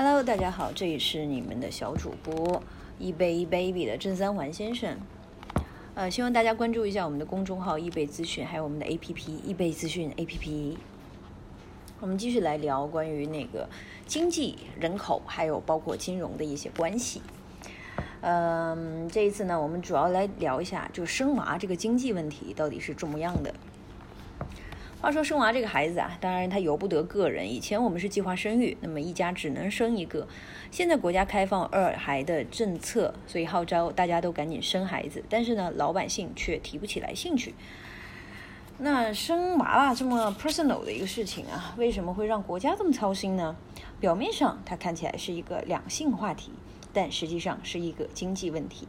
Hello，大家好，这里是你们的小主播易贝易 baby 的郑三环先生。呃，希望大家关注一下我们的公众号易贝资讯，还有我们的 APP 易贝资讯 APP。我们继续来聊关于那个经济、人口，还有包括金融的一些关系。嗯，这一次呢，我们主要来聊一下，就生娃这个经济问题到底是怎么样的。话说生娃这个孩子啊，当然他由不得个人。以前我们是计划生育，那么一家只能生一个。现在国家开放二孩的政策，所以号召大家都赶紧生孩子。但是呢，老百姓却提不起来兴趣。那生娃娃这么 personal 的一个事情啊，为什么会让国家这么操心呢？表面上它看起来是一个两性话题，但实际上是一个经济问题。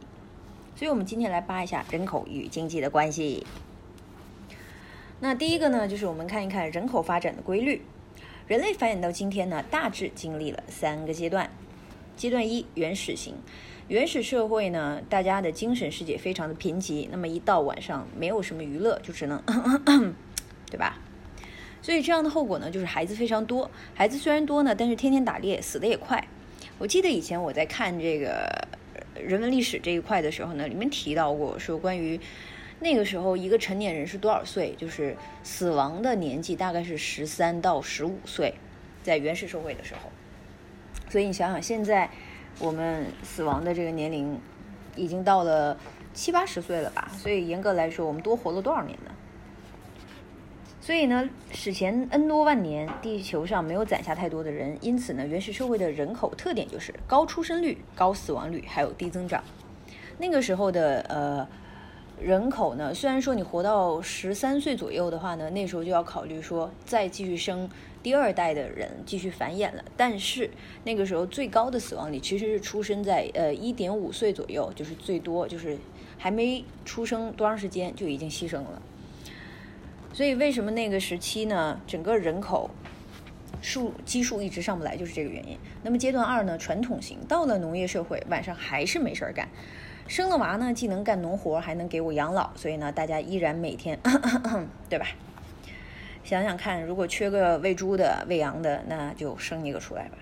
所以我们今天来扒一下人口与经济的关系。那第一个呢，就是我们看一看人口发展的规律。人类繁衍到今天呢，大致经历了三个阶段。阶段一，原始型。原始社会呢，大家的精神世界非常的贫瘠，那么一到晚上没有什么娱乐，就只能，对吧？所以这样的后果呢，就是孩子非常多。孩子虽然多呢，但是天天打猎，死的也快。我记得以前我在看这个人文历史这一块的时候呢，里面提到过说关于。那个时候，一个成年人是多少岁？就是死亡的年纪大概是十三到十五岁，在原始社会的时候。所以你想想，现在我们死亡的这个年龄已经到了七八十岁了吧？所以严格来说，我们多活了多少年呢？所以呢，史前 N 多万年，地球上没有攒下太多的人，因此呢，原始社会的人口特点就是高出生率、高死亡率，还有低增长。那个时候的呃。人口呢？虽然说你活到十三岁左右的话呢，那时候就要考虑说再继续生第二代的人继续繁衍了。但是那个时候最高的死亡率其实是出生在呃一点五岁左右，就是最多就是还没出生多长时间就已经牺牲了。所以为什么那个时期呢，整个人口数基数一直上不来，就是这个原因。那么阶段二呢，传统型到了农业社会，晚上还是没事儿干。生了娃呢，既能干农活，还能给我养老，所以呢，大家依然每天，对吧？想想看，如果缺个喂猪的、喂羊的，那就生一个出来吧。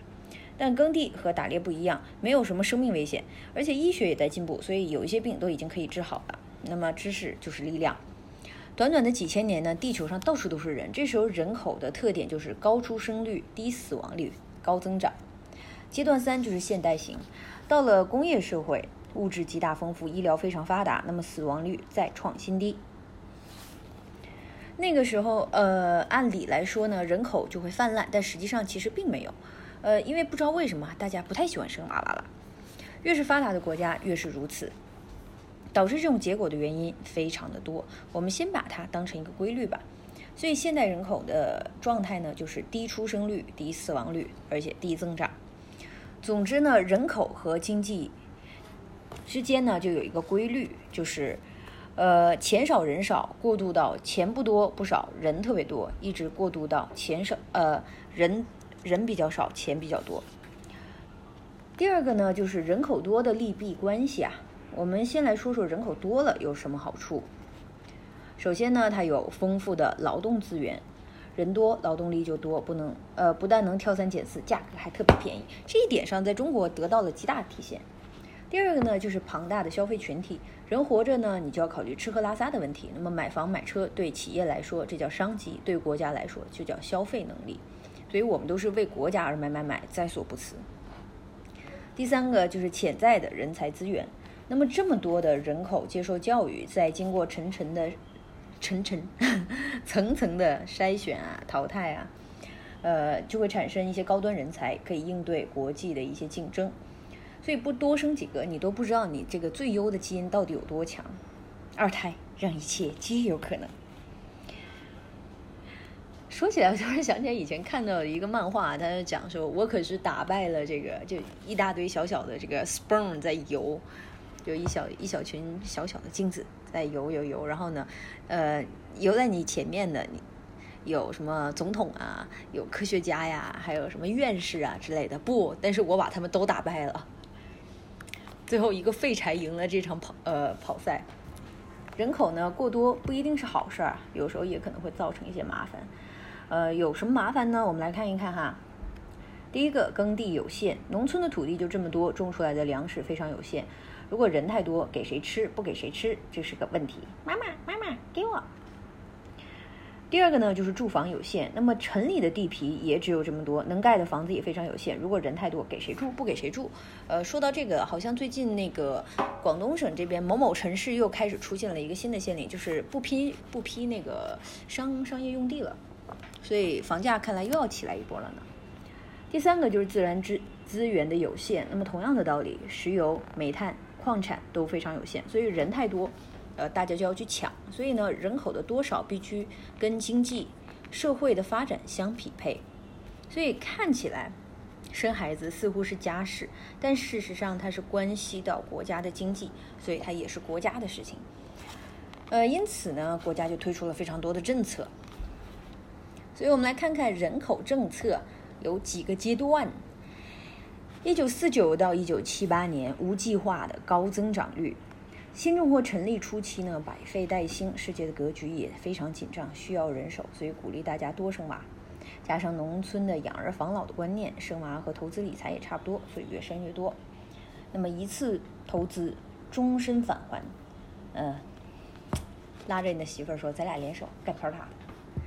但耕地和打猎不一样，没有什么生命危险，而且医学也在进步，所以有一些病都已经可以治好了。那么知识就是力量。短短的几千年呢，地球上到处都是人，这时候人口的特点就是高出生率、低死亡率、高增长。阶段三就是现代型，到了工业社会。物质极大丰富，医疗非常发达，那么死亡率再创新低。那个时候，呃，按理来说呢，人口就会泛滥，但实际上其实并没有。呃，因为不知道为什么大家不太喜欢生娃娃了。越是发达的国家越是如此，导致这种结果的原因非常的多。我们先把它当成一个规律吧。所以现代人口的状态呢，就是低出生率、低死亡率，而且低增长。总之呢，人口和经济。之间呢，就有一个规律，就是，呃，钱少人少，过渡到钱不多不少，人特别多，一直过渡到钱少，呃，人人比较少，钱比较多。第二个呢，就是人口多的利弊关系啊。我们先来说说人口多了有什么好处。首先呢，它有丰富的劳动资源，人多劳动力就多，不能呃不但能挑三拣四，价格还特别便宜。这一点上，在中国得到了极大体现。第二个呢，就是庞大的消费群体。人活着呢，你就要考虑吃喝拉撒的问题。那么买房买车对企业来说，这叫商机；对国家来说，就叫消费能力。所以我们都是为国家而买买买，在所不辞。第三个就是潜在的人才资源。那么这么多的人口接受教育，在经过层层的、层层、层层的筛选啊、淘汰啊，呃，就会产生一些高端人才，可以应对国际的一些竞争。所以不多生几个，你都不知道你这个最优的基因到底有多强。二胎让一切皆有可能。说起来，突然想起来以前看到一个漫画，他就讲说，我可是打败了这个，就一大堆小小的这个 sperm 在游，就一小一小群小小的精子在游游游，然后呢，呃，游在你前面的你有什么总统啊，有科学家呀，还有什么院士啊之类的，不，但是我把他们都打败了。最后一个废柴赢了这场跑呃跑赛，人口呢过多不一定是好事儿，有时候也可能会造成一些麻烦。呃，有什么麻烦呢？我们来看一看哈。第一个，耕地有限，农村的土地就这么多，种出来的粮食非常有限。如果人太多，给谁吃？不给谁吃？这是个问题。妈妈，妈妈，给我。第二个呢，就是住房有限。那么城里的地皮也只有这么多，能盖的房子也非常有限。如果人太多，给谁住？不给谁住？呃，说到这个，好像最近那个广东省这边某某城市又开始出现了一个新的限令，就是不批不批那个商商业用地了，所以房价看来又要起来一波了呢。第三个就是自然资资源的有限。那么同样的道理，石油、煤炭、矿产都非常有限，所以人太多。呃，大家就要去抢，所以呢，人口的多少必须跟经济社会的发展相匹配。所以看起来生孩子似乎是家事，但事实上它是关系到国家的经济，所以它也是国家的事情。呃，因此呢，国家就推出了非常多的政策。所以我们来看看人口政策有几个阶段：一九四九到一九七八年无计划的高增长率。新中国成立初期呢，百废待兴，世界的格局也非常紧张，需要人手，所以鼓励大家多生娃。加上农村的养儿防老的观念，生娃和投资理财也差不多，所以越生越多。那么一次投资，终身返还。嗯，拉着你的媳妇儿说，咱俩联手干票大的。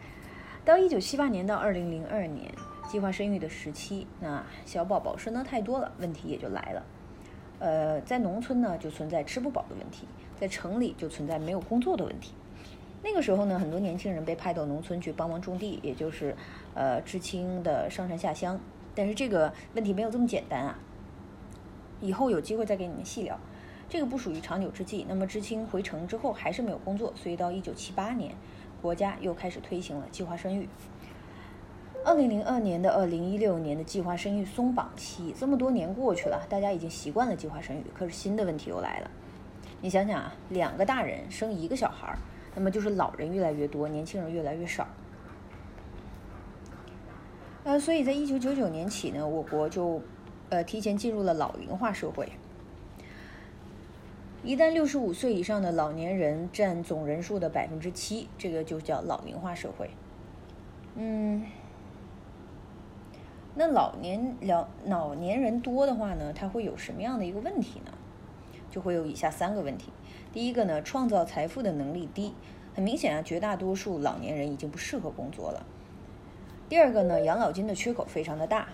到一九七八年到二零零二年，计划生育的时期，那小宝宝生的太多了，问题也就来了。呃，在农村呢，就存在吃不饱的问题；在城里就存在没有工作的问题。那个时候呢，很多年轻人被派到农村去帮忙种地，也就是呃知青的上山下乡。但是这个问题没有这么简单啊！以后有机会再给你们细聊。这个不属于长久之计。那么知青回城之后还是没有工作，所以到一九七八年，国家又开始推行了计划生育。二零零二年的二零一六年的计划生育松绑期，这么多年过去了，大家已经习惯了计划生育。可是新的问题又来了，你想想啊，两个大人生一个小孩儿，那么就是老人越来越多，年轻人越来越少。呃，所以在一九九九年起呢，我国就呃提前进入了老龄化社会。一旦六十五岁以上的老年人占总人数的百分之七，这个就叫老龄化社会。嗯。那老年老老年人多的话呢，他会有什么样的一个问题呢？就会有以下三个问题。第一个呢，创造财富的能力低，很明显啊，绝大多数老年人已经不适合工作了。第二个呢，养老金的缺口非常的大，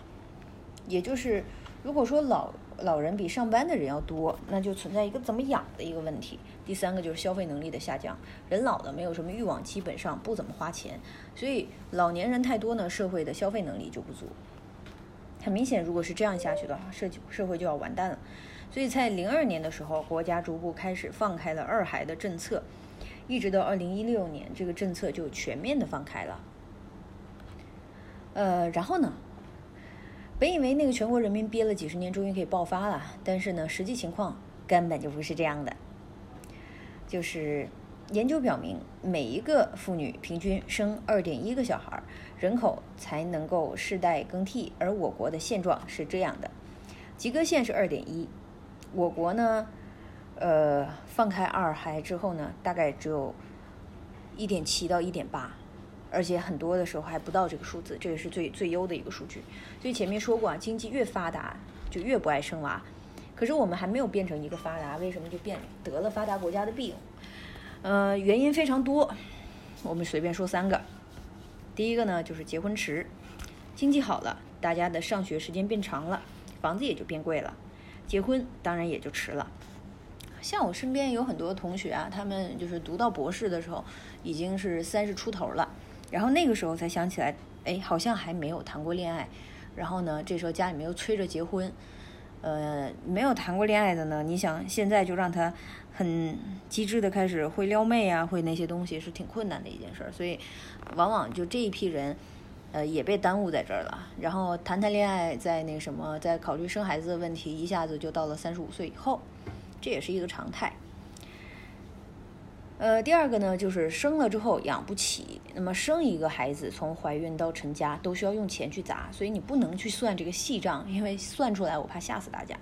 也就是如果说老老人比上班的人要多，那就存在一个怎么养的一个问题。第三个就是消费能力的下降，人老了没有什么欲望，基本上不怎么花钱，所以老年人太多呢，社会的消费能力就不足。很明显，如果是这样下去的话，社社会就要完蛋了。所以在零二年的时候，国家逐步开始放开了二孩的政策，一直到二零一六年，这个政策就全面的放开了。呃，然后呢，本以为那个全国人民憋了几十年，终于可以爆发了，但是呢，实际情况根本就不是这样的，就是。研究表明，每一个妇女平均生二点一个小孩，人口才能够世代更替。而我国的现状是这样的：及格线是二点一，我国呢，呃，放开二孩之后呢，大概只有一点七到一点八，而且很多的时候还不到这个数字，这个是最最优的一个数据。所以前面说过啊，经济越发达就越不爱生娃，可是我们还没有变成一个发达，为什么就变得了发达国家的病？呃，原因非常多，我们随便说三个。第一个呢，就是结婚迟，经济好了，大家的上学时间变长了，房子也就变贵了，结婚当然也就迟了。像我身边有很多同学啊，他们就是读到博士的时候，已经是三十出头了，然后那个时候才想起来，哎，好像还没有谈过恋爱，然后呢，这时候家里面又催着结婚。呃，没有谈过恋爱的呢，你想现在就让他很机智的开始会撩妹啊，会那些东西是挺困难的一件事儿，所以往往就这一批人，呃，也被耽误在这儿了。然后谈谈恋爱，在那什么，在考虑生孩子的问题，一下子就到了三十五岁以后，这也是一个常态。呃，第二个呢，就是生了之后养不起。那么生一个孩子，从怀孕到成家，都需要用钱去砸，所以你不能去算这个细账，因为算出来我怕吓死大家。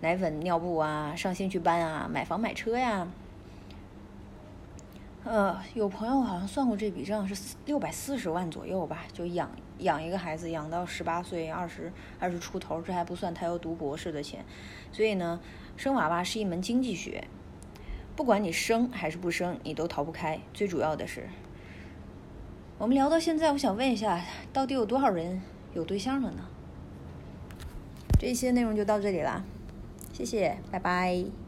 奶粉、尿布啊，上兴趣班啊，买房买车呀。呃，有朋友好像算过这笔账是六百四十万左右吧，就养养一个孩子养到十八岁、二十二十出头，这还不算他要读博士的钱。所以呢，生娃娃是一门经济学，不管你生还是不生，你都逃不开。最主要的是，我们聊到现在，我想问一下，到底有多少人有对象了呢？这些内容就到这里啦，谢谢，拜拜。